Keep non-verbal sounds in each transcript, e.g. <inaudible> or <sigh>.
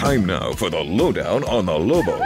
Time now for the lowdown on the Lobos.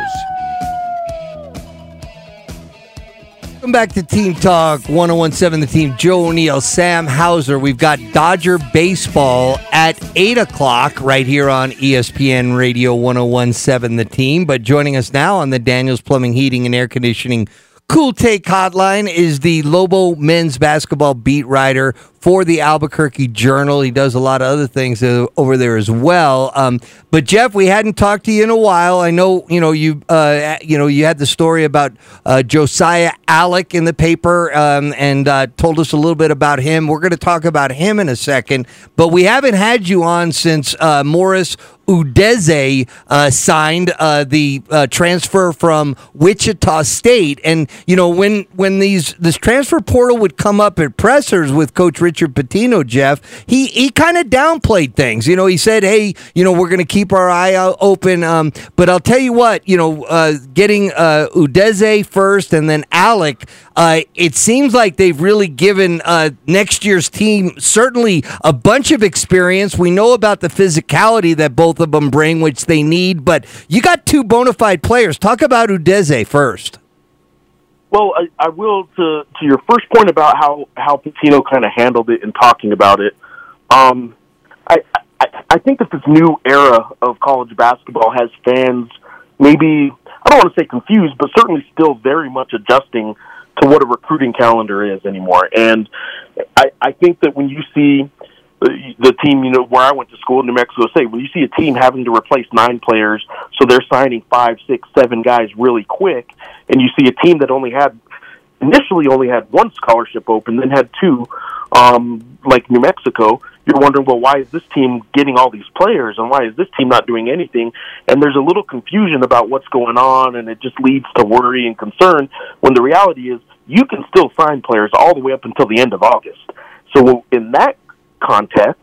Welcome back to Team Talk 1017 The Team. Joe O'Neill, Sam Hauser. We've got Dodger Baseball at 8 o'clock right here on ESPN Radio 1017 The Team. But joining us now on the Daniels Plumbing, Heating, and Air Conditioning Cool Take Hotline is the Lobo men's basketball beat writer for the Albuquerque Journal. He does a lot of other things uh, over there as well. Um, but Geoff, we hadn't talked to you in a while. I know you know you uh, you know you had the story about uh, Josiah Allick in the paper um, and uh, told us a little bit about him. We're going to talk about him in a second, but we haven't had you on since uh, Morris Udeze uh, signed uh, the uh, transfer from Wichita State, and you know when when these this transfer portal would come up at pressers with Coach Richard Pitino, Geoff, he he kind of downplayed things. You know, he said, "Hey, you know, we're going to keep our eye out open," um, but I'll tell you what, you know, uh, getting uh, Udeze first and then Allick, uh, it seems like they've really given next year's team certainly a bunch of experience. We know about the physicality that both of them bring, which they need, but you got two bona fide players. Talk about Udeze first. Well, I, I will to to your first point about how how Pitino kind of handled it and talking about it. Um, I, I I think that this new era of college basketball has fans maybe I don't want to say confused, but certainly still very much adjusting to what a recruiting calendar is anymore. And I I think that when you see the, team, you know, where I went to school New Mexico State, when you see a team having to replace nine players, so they're signing five, six, seven guys really quick, and you see a team that only had initially only had one scholarship open, then had two, um, like New Mexico, you're wondering, well, why is this team getting all these players, and why is this team not doing anything? And there's a little confusion about what's going on, and it just leads to worry and concern. When the reality is, you can still sign players all the way up until the end of August. So in that context,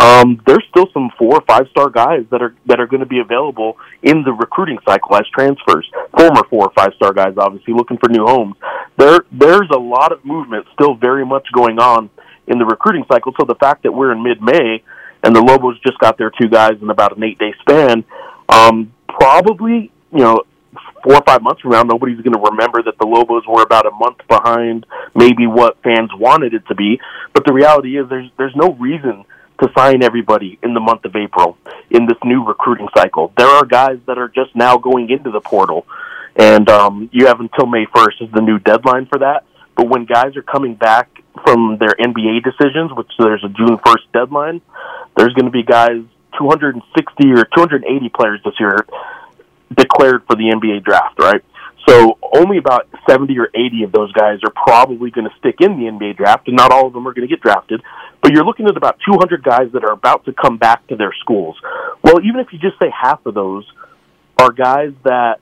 um, there's still some four or five star guys that are that are going to be available in the recruiting cycle as transfers. Former four or five star guys, obviously looking for new homes. There, there's a lot of movement still very much going on in the recruiting cycle. So the fact that we're in mid May and the Lobos just got their two guys in about an eight day span, um, probably you know four or five months from now, nobody's going to remember that the Lobos were about a month behind maybe what fans wanted it to be. But the reality is, there's there's no reason to sign everybody in the month of April in this new recruiting cycle. There are guys that are just now going into the portal, and um, you have until May 1st is the new deadline for that. But when guys are coming back from their NBA decisions, which there's a June 1st deadline, there's going to be guys 260 or 280 players this year declared for the NBA draft, right? So only about 70 or 80 of those guys are probably going to stick in the NBA draft, and not all of them are going to get drafted. But you're looking at about 200 guys that are about to come back to their schools. Well, even if you just say half of those are guys that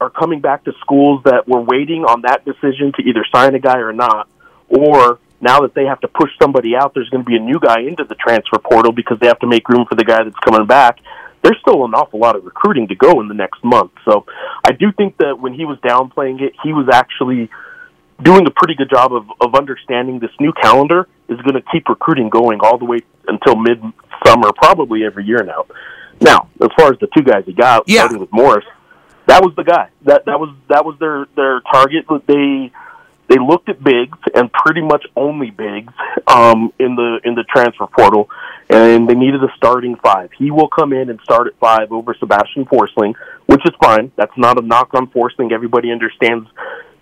are coming back to schools that were waiting on that decision to either sign a guy or not, or now that they have to push somebody out, there's going to be a new guy into the transfer portal because they have to make room for the guy that's coming back there's still an awful lot of recruiting to go in the next month. So I do think that when he was downplaying it, he was actually doing a pretty good job of, of understanding this new calendar is going to keep recruiting going all the way until mid summer, probably every year now. Now, as far as the two guys he got, Yeah. starting with Morris, that was the guy. That that was that was their their target. They they looked at bigs and pretty much only bigs um, in the in the transfer portal, and they needed a starting five. He will come in and start at five over Sebastian Forsling, which is fine. That's not a knock on Forsling. Everybody understands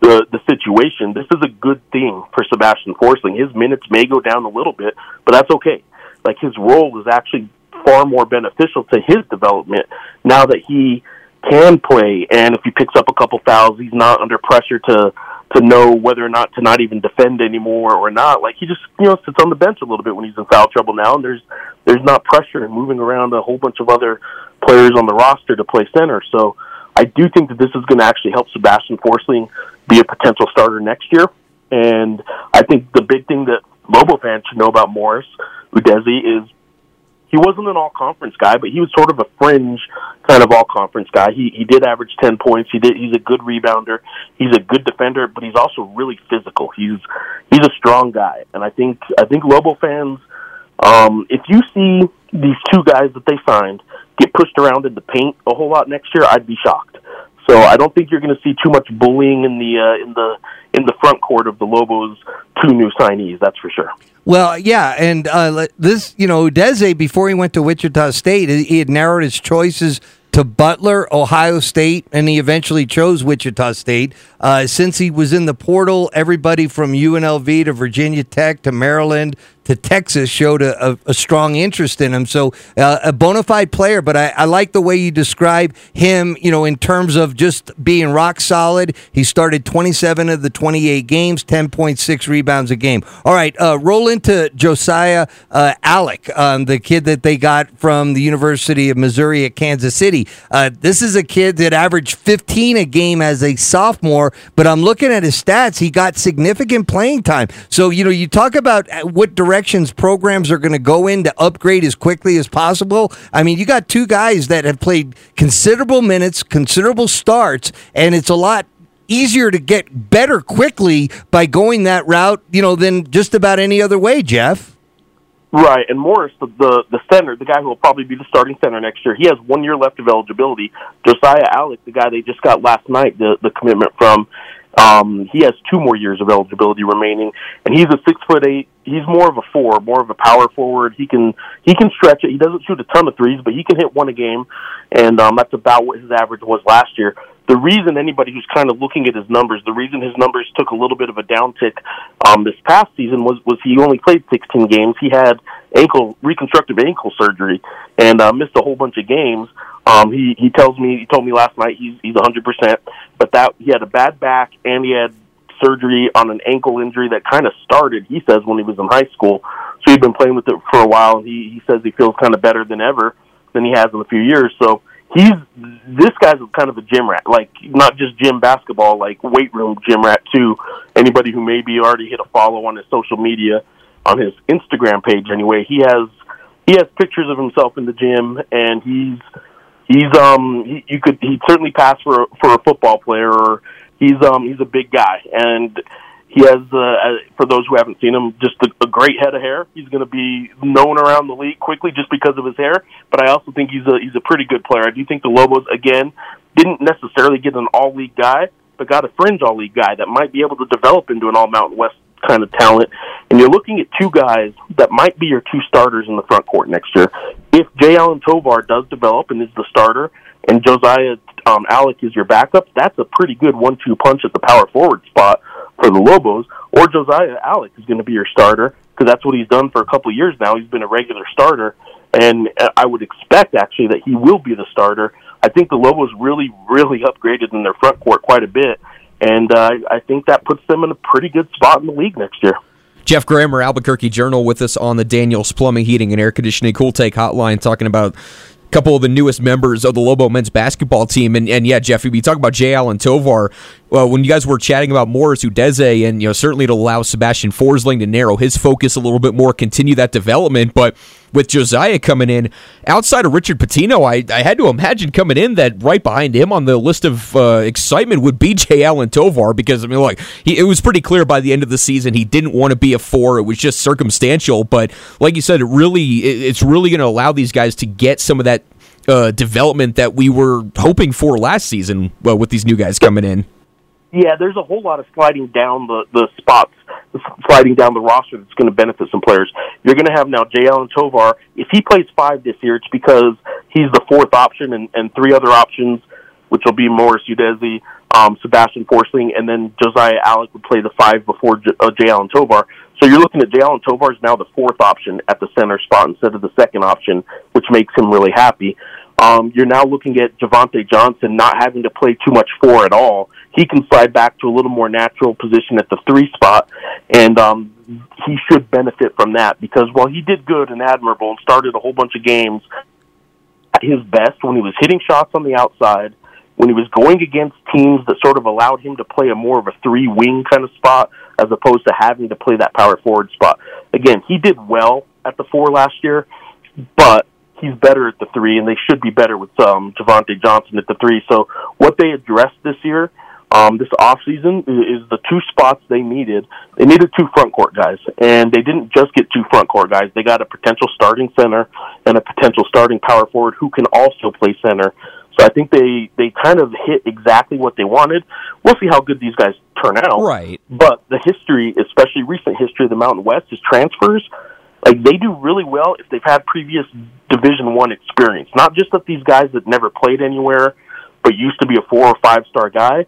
the the situation. This is a good thing for Sebastian Forsling. His minutes may go down a little bit, but that's okay. Like his role is actually far more beneficial to his development now that he can play and if he picks up a couple fouls he's not under pressure to to know whether or not to not even defend anymore or not. Like he just you know sits on the bench a little bit when he's in foul trouble now and there's there's not pressure and moving around a whole bunch of other players on the roster to play center. So I do think that this is going to actually help Sebastian Forsling be a potential starter next year. And I think the big thing that Lobo fans should know about Morris Udeze is he wasn't an all conference guy, but he was sort of a fringe kind of all conference guy. He he did average ten points. He did he's a good rebounder. He's a good defender, but he's also really physical. He's he's a strong guy. And I think I think Lobo fans um if you see these two guys that they signed, get pushed around in the paint a whole lot next year, I'd be shocked. So I don't think you're going to see too much bullying in the uh, in the in the front court of the Lobos' two new signees. That's for sure. Well, yeah, and uh, this, you know, Udeze before he went to Wichita State, he had narrowed his choices to Butler, Ohio State, and he eventually chose Wichita State. Uh, since he was in the portal, everybody from UNLV to Virginia Tech to Maryland to Texas showed a, a, a strong interest in him. So uh, a bona fide player, but I, I, like the way you describe him, you know, in terms of just being rock solid. He started 27 of the 28 games, 10.6 rebounds a game. All right, uh, roll into Josiah uh, Allick, um, the kid that they got from the University of Missouri at Kansas City. Uh, this is a kid that averaged 15 a game as a sophomore, but I'm looking at his stats. He got significant playing time. So, you know, you talk about what direction directions programs are going to go in to upgrade as quickly as possible. I mean, you got two guys that have played considerable minutes, considerable starts, and it's a lot easier to get better quickly by going that route, you know, than just about any other way, Geoff. Right, and Morris, the, the the center, the guy who will probably be the starting center next year, he has one year left of eligibility. Josiah Allick, the guy they just got last night, the the commitment from um, he has two more years of eligibility remaining, and he's a six foot eight. He's more of a four, more of a power forward. He can he can stretch it. He doesn't shoot a ton of threes, but he can hit one a game, and um, that's about what his average was last year. The reason anybody who's kind of looking at his numbers, the reason his numbers took a little bit of a downtick um, this past season was was he only played 16 games. He had ankle reconstructive ankle surgery and uh, missed a whole bunch of games. Um, he he tells me he told me last night he's he's 100, percent but that he had a bad back and he had surgery on an ankle injury that kind of started. He says when he was in high school, so he'd been playing with it for a while. And He he says he feels kind of better than ever than he has in a few years. So he's this guy's kind of a gym rat, like not just gym basketball, like weight room gym rat too. Anybody who maybe already hit a follow on his social media, on his Instagram page anyway, he has he has pictures of himself in the gym, and he's he's um he, you could he certainly pass for for a football player or he's um he's a big guy and he has uh, for those who haven't seen him just a, a great head of hair he's going to be known around the league quickly just because of his hair but i also think he's a he's a pretty good player i do think the lobos again didn't necessarily get an all league guy but got a fringe all league guy that might be able to develop into an all mountain west kind of talent. And you're looking at two guys that might be your two starters in the front court next year. If Jay Allen Tovar does develop and is the starter, and Josiah um, Allick is your backup, that's a pretty good one-two punch at the power forward spot for the Lobos. Or Josiah Allick is going to be your starter because that's what he's done for a couple of years now. He's been a regular starter, and I would expect actually that he will be the starter. I think the Lobos really, really upgraded in their front court quite a bit, and uh, I think that puts them in a pretty good spot in the league next year. Geoff Grammer, Albuquerque Journal, with us on the Daniels Plumbing, Heating, and Air Conditioning Cool Take Hotline, talking about couple of the newest members of the Lobo men's basketball team. And, and yeah, Geoff, we talk about Jay Allen Tovar well, when you guys were chatting about Morris Udeze, and you know certainly to allow Sebastian Forsling to narrow his focus a little bit more, continue that development, but with Josiah coming in outside of Richard Pitino, I, I had to imagine coming in that right behind him on the list of uh, excitement would be <laughs> Jay Allen Tovar because I mean, look, he, it was pretty clear by the end of the season he didn't want to be a four. It was just circumstantial, but like you said, it really it, it's really going to allow these guys to get some of that uh, development that we were hoping for last season well, with these new guys coming in. Yeah, there's a whole lot of sliding down the the spots, sliding down the roster that's going to benefit some players. You're going to have now Jay Allen Tovar. If he plays five this year, it's because he's the fourth option, and, and three other options, which will be Morris Udeze, um, Sebastian Forsling, and then Josiah Allick would play the five before J- uh, Jay Tovar. So you're looking at Jay Allen Tovar is now the fourth option at the center spot instead of the second option, which makes him really happy. Um, you're now looking at Javonte Johnson not having to play too much four at all. He can slide back to a little more natural position at the three spot, and um, he should benefit from that because while he did good and admirable and started a whole bunch of games at his best when he was hitting shots on the outside, when he was going against teams that sort of allowed him to play a more of a three wing kind of spot as opposed to having to play that power forward spot. Again, he did well at the four last year, but he's better at the three, and they should be better with um, Javonte Johnson at the three. So what they addressed this year um, this offseason is the two spots they needed. They needed two front court guys, and they didn't just get two front court guys. They got a potential starting center and a potential starting power forward who can also play center. So I think they they kind of hit exactly what they wanted. We'll see how good these guys turn out. Right. But the history, especially recent history of the Mountain West, is transfers. Like they do really well if they've had previous Division One experience. Not just that these guys that never played anywhere, but used to be a four or five star guy.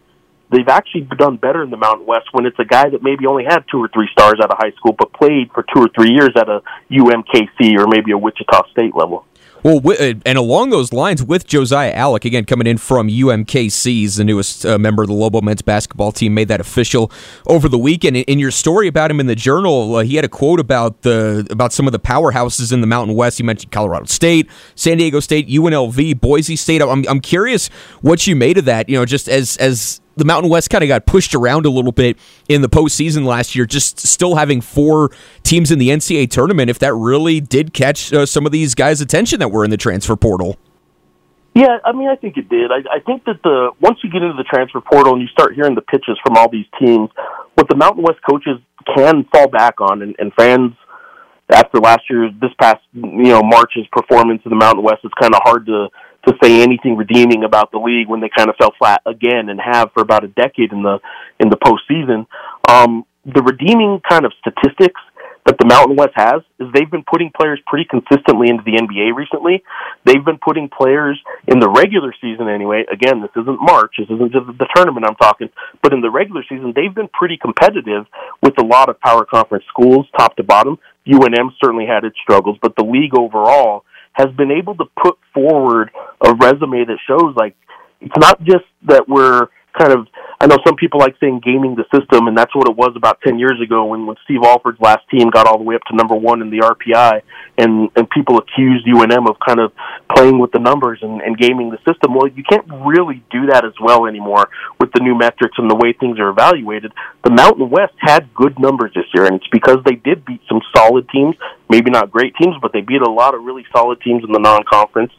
They've actually done better in the Mountain West when it's a guy that maybe only had two or three stars out of high school, but played for two or three years at a UMKC or maybe a Wichita State level. Well, uh, and along those lines, with Josiah Allick again, coming in from UMKC's, the newest uh, member of the Lobo men's basketball team, made that official over the weekend. In your story about him in the Journal, uh, he had a quote about the about some of the powerhouses in the Mountain West. You mentioned Colorado State, San Diego State, UNLV, Boise State. I'm, I'm curious what you made of that, you know, just as as the Mountain West kind of got pushed around a little bit in the postseason last year, just still having four teams in the NCAA tournament, if that really did catch uh, some of these guys' attention that were in the transfer portal. Yeah, I mean, I think it did. I, I think that the once you get into the transfer portal and you start hearing the pitches from all these teams, what the Mountain West coaches can fall back on, and, and fans after last year's this past you know March's performance in the Mountain West, it's kind of hard to to say anything redeeming about the league when they kind of fell flat again and have for about a decade in the in the postseason. Um, the redeeming kind of statistics that the Mountain West has is they've been putting players pretty consistently into the NBA recently. They've been putting players in the regular season anyway. Again, this isn't March, this isn't just the tournament I'm talking, but in the regular season, they've been pretty competitive with a lot of power conference schools, top to bottom. UNM certainly had its struggles, but the league overall has been able to put forward a resume that shows like it's not just that we're kind of I know some people like saying gaming the system, and that's what it was about ten years ago when when Steve Alford's last team got all the way up to number one in the RPI, and and people accused UNM of kind of playing with the numbers and, and gaming the system. Well, you can't really do that as well anymore with the new metrics and the way things are evaluated. The Mountain West had good numbers this year, and it's because they did beat some solid teams, maybe not great teams, but they beat a lot of really solid teams in the non-conference,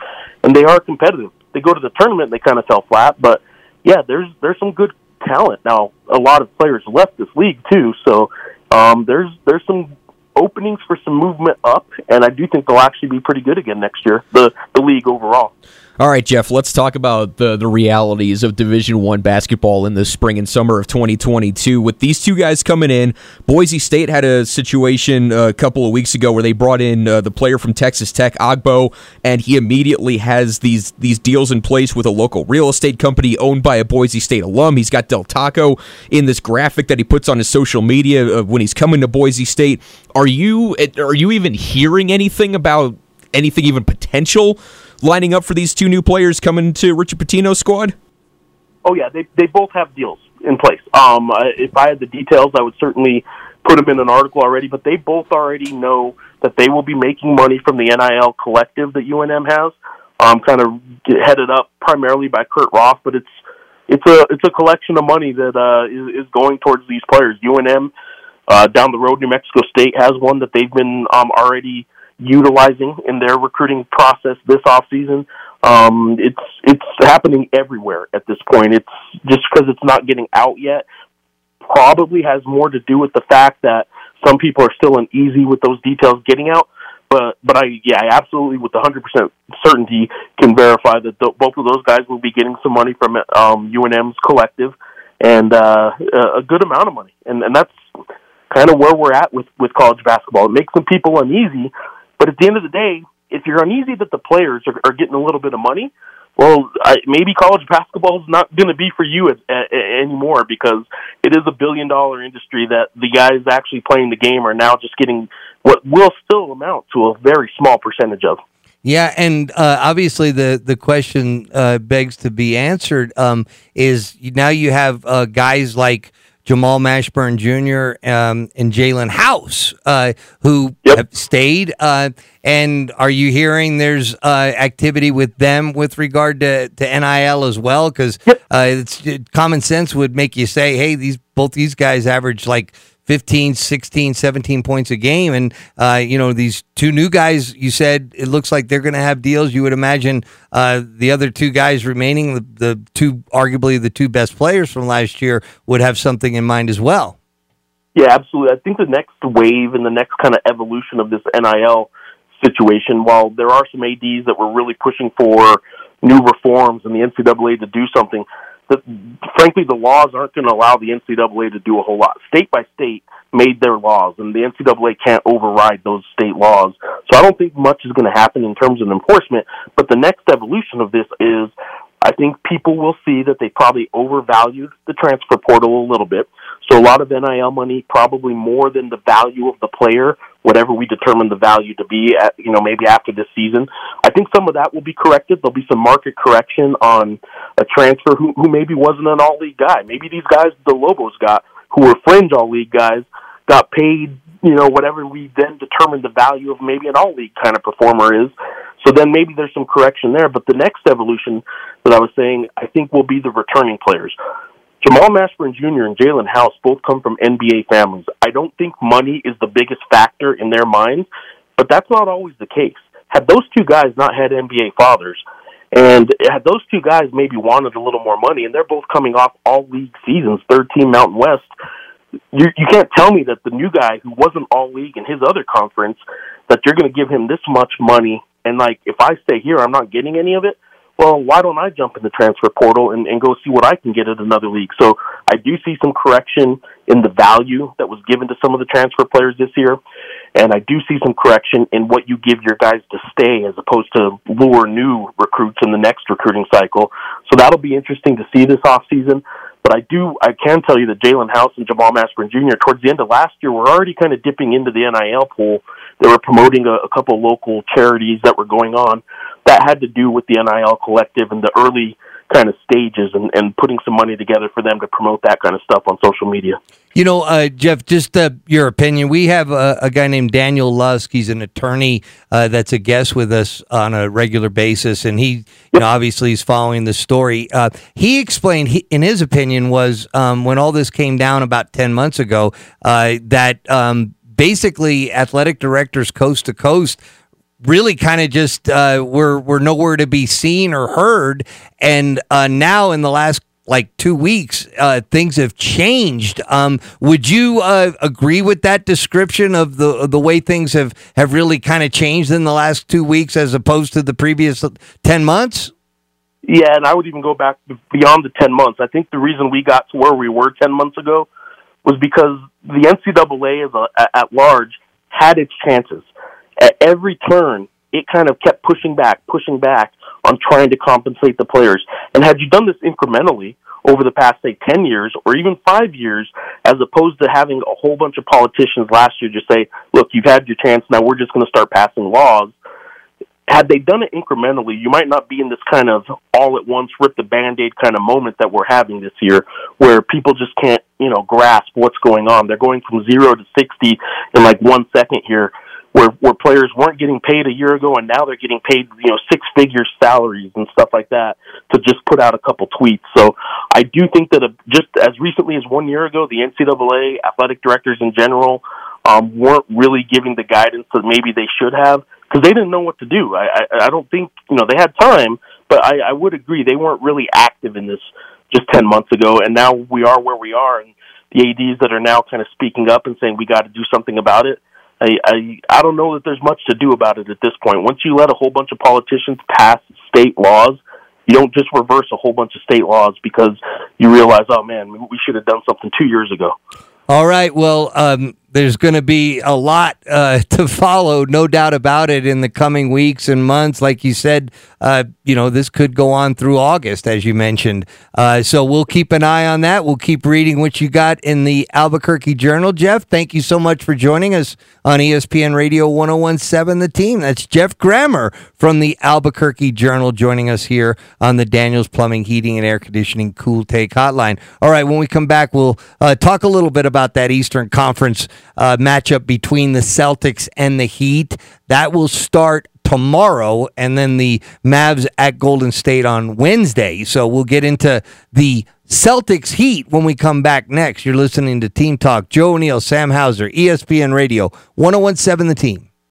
and they are competitive. They go to the tournament, they kind of fell flat, but yeah, there's there's some good talent. Now, a lot of players left this league too, so um, there's there's some openings for some movement up, and I do think they'll actually be pretty good again next year. The the league overall. All right, Geoff. Let's talk about the the realities of Division One basketball in the spring and summer of 2022. With these two guys coming in, Boise State had a situation a couple of weeks ago where they brought in uh, the player from Texas Tech, Agbo, and he immediately has these these deals in place with a local real estate company owned by a Boise State alum. He's got Del Taco in this graphic that he puts on his social media when he's coming to Boise State. Are you are you even hearing anything about anything even potential? Lining up for these two new players coming to Richard Pitino's squad? Oh yeah, they they both have deals in place. Um, if I had the details, I would certainly put them in an article already. But they both already know that they will be making money from the NIL collective that UNM has, um, kind of headed up primarily by Kurt Roth. But it's it's a it's a collection of money that uh, is, is going towards these players. UNM uh, down the road, New Mexico State has one that they've been um, already utilizing in their recruiting process this off season. Um, it's it's happening everywhere at this point. It's just because it's not getting out yet. Probably has more to do with the fact that some people are still uneasy with those details getting out. But but I yeah I absolutely with 100 percent certainty can verify that th- both of those guys will be getting some money from um, UNM's collective and uh, a good amount of money. And and that's kind of where we're at with with college basketball. It makes some people uneasy but at the end of the day, if you're uneasy that the players are, are getting a little bit of money, well, I, maybe college basketball is not going to be for you at, at, anymore because it is a billion dollar industry that the guys actually playing the game are now just getting what will still amount to a very small percentage of. Yeah, and uh, obviously the the question uh, begs to be answered. Um, is now you have uh, guys like Jamal Mashburn Jr. Um, and Jaelen House, uh, who yep. have stayed. Uh, and are you hearing there's uh, activity with them with regard to, to NIL as well? Because yep. Uh, it's it, common sense would make you say, hey, these both these guys average like 15, 16, 17 points a game. And, uh, you know, these two new guys, you said it looks like they're going to have deals. You would imagine uh, the other two guys remaining, the, the two, arguably the two best players from last year, would have something in mind as well. Yeah, absolutely. I think the next wave and the next kind of evolution of this NIL situation, while there are some ADs that were really pushing for new reforms in the NCAA to do something, that frankly the laws aren't going to allow the NCAA to do a whole lot. State by state made their laws, and the NCAA can't override those state laws. So I don't think much is going to happen in terms of enforcement. But the next evolution of this is I think people will see that they probably overvalued the transfer portal a little bit. So a lot of NIL money, probably more than the value of the player, whatever we determine the value to be at, you know, maybe after this season. I think some of that will be corrected. There'll be some market correction on a transfer who, who maybe wasn't an all league guy. Maybe these guys the Lobos got, who were fringe all league guys, got paid, you know, whatever we then determined the value of maybe an all league kind of performer is. So then maybe there's some correction there. But the next evolution that I was saying, I think will be the returning players. Jamal Mashburn Jr. and Jaelen House both come from NBA families. I don't think money is the biggest factor in their minds, but that's not always the case. Had those two guys not had NBA fathers, and had those two guys maybe wanted a little more money, and they're both coming off all league seasons, third team Mountain West, you you can't tell me that the new guy who wasn't all league in his other conference that you're going to give him this much money and like if I stay here I'm not getting any of it well, why don't I jump in the transfer portal and, and go see what I can get at another league? So I do see some correction in the value that was given to some of the transfer players this year. And I do see some correction in what you give your guys to stay as opposed to lure new recruits in the next recruiting cycle. So that'll be interesting to see this off season. But I do, I can tell you that Jaelen House and Jamal Mashburn Jr. towards the end of last year were already kind of dipping into the NIL pool. They were promoting a, a couple local charities that were going on that had to do with the NIL collective and the early kind of stages and, and putting some money together for them to promote that kind of stuff on social media. You know, uh, Geoff, just uh, your opinion. We have a, a, guy named Daniel Lusk. He's an attorney uh, that's a guest with us on a regular basis, and he, you know, obviously is following the story. Uh, he explained, he, in his opinion, was um, when all this came down about ten months ago, uh, that um, basically athletic directors coast to coast really kind of just uh, were were nowhere to be seen or heard. And uh, now in the last like two weeks, uh, things have changed. Um, would you uh, agree with that description of the of the way things have have really kind of changed in the last two weeks as opposed to the previous ten months? Yeah, and I would even go back beyond the ten months. I think the reason we got to where we were ten months ago was because the NCAA as a, at large had its chances at every turn, it kind of kept pushing back, pushing back on trying to compensate the players. And had you done this incrementally over the past, say, 10 years or even five years, as opposed to having a whole bunch of politicians last year just say, look, you've had your chance, now we're just going to start passing laws. Had they done it incrementally, you might not be in this kind of all at once rip the band aid kind of moment that we're having this year, where people just can't, you know, grasp what's going on. They're going from zero to 60 in like one second here where where players weren't getting paid a year ago and now they're getting paid you know six figure salaries and stuff like that to just put out a couple tweets. So I do think that a, just as recently as one year ago, the NCAA athletic directors in general um, weren't really giving the guidance that maybe they should have because they didn't know what to do. I, I I don't think you know they had time, but I, I would agree they weren't really active in this just ten months ago, and now we are where we are and. The ads that are now kind of speaking up and saying we got to do something about it I, I I don't know that there's much to do about it at this point. Once you let a whole bunch of politicians pass state laws, you don't just reverse a whole bunch of state laws because you realize, oh man, we should have done something two years ago. All right. Well, um, there's going to be a lot uh, <laughs> to follow, no doubt about it, in the coming weeks and months. Like you said, uh, you know, this could go on through August, as you mentioned. Uh, so we'll keep an eye on that. We'll keep reading what you got in the Albuquerque Journal. Geoff, thank you so much for joining us on ESPN Radio 1017 The Team. That's Geoff Grammer from the Albuquerque Journal joining us here on the Daniels Plumbing, Heating, and Air Conditioning Cool Take Hotline. All right, when we come back, we'll uh, talk a little bit about that Eastern Conference uh, matchup between the Celtics and the Heat. That will start tomorrow, and then the Mavs at Golden State on Wednesday. So we'll get into the Celtics Heat when we come back next. You're listening to Team Talk. Joe O'Neill, Sam Hauser, ESPN Radio, 1017 The Team.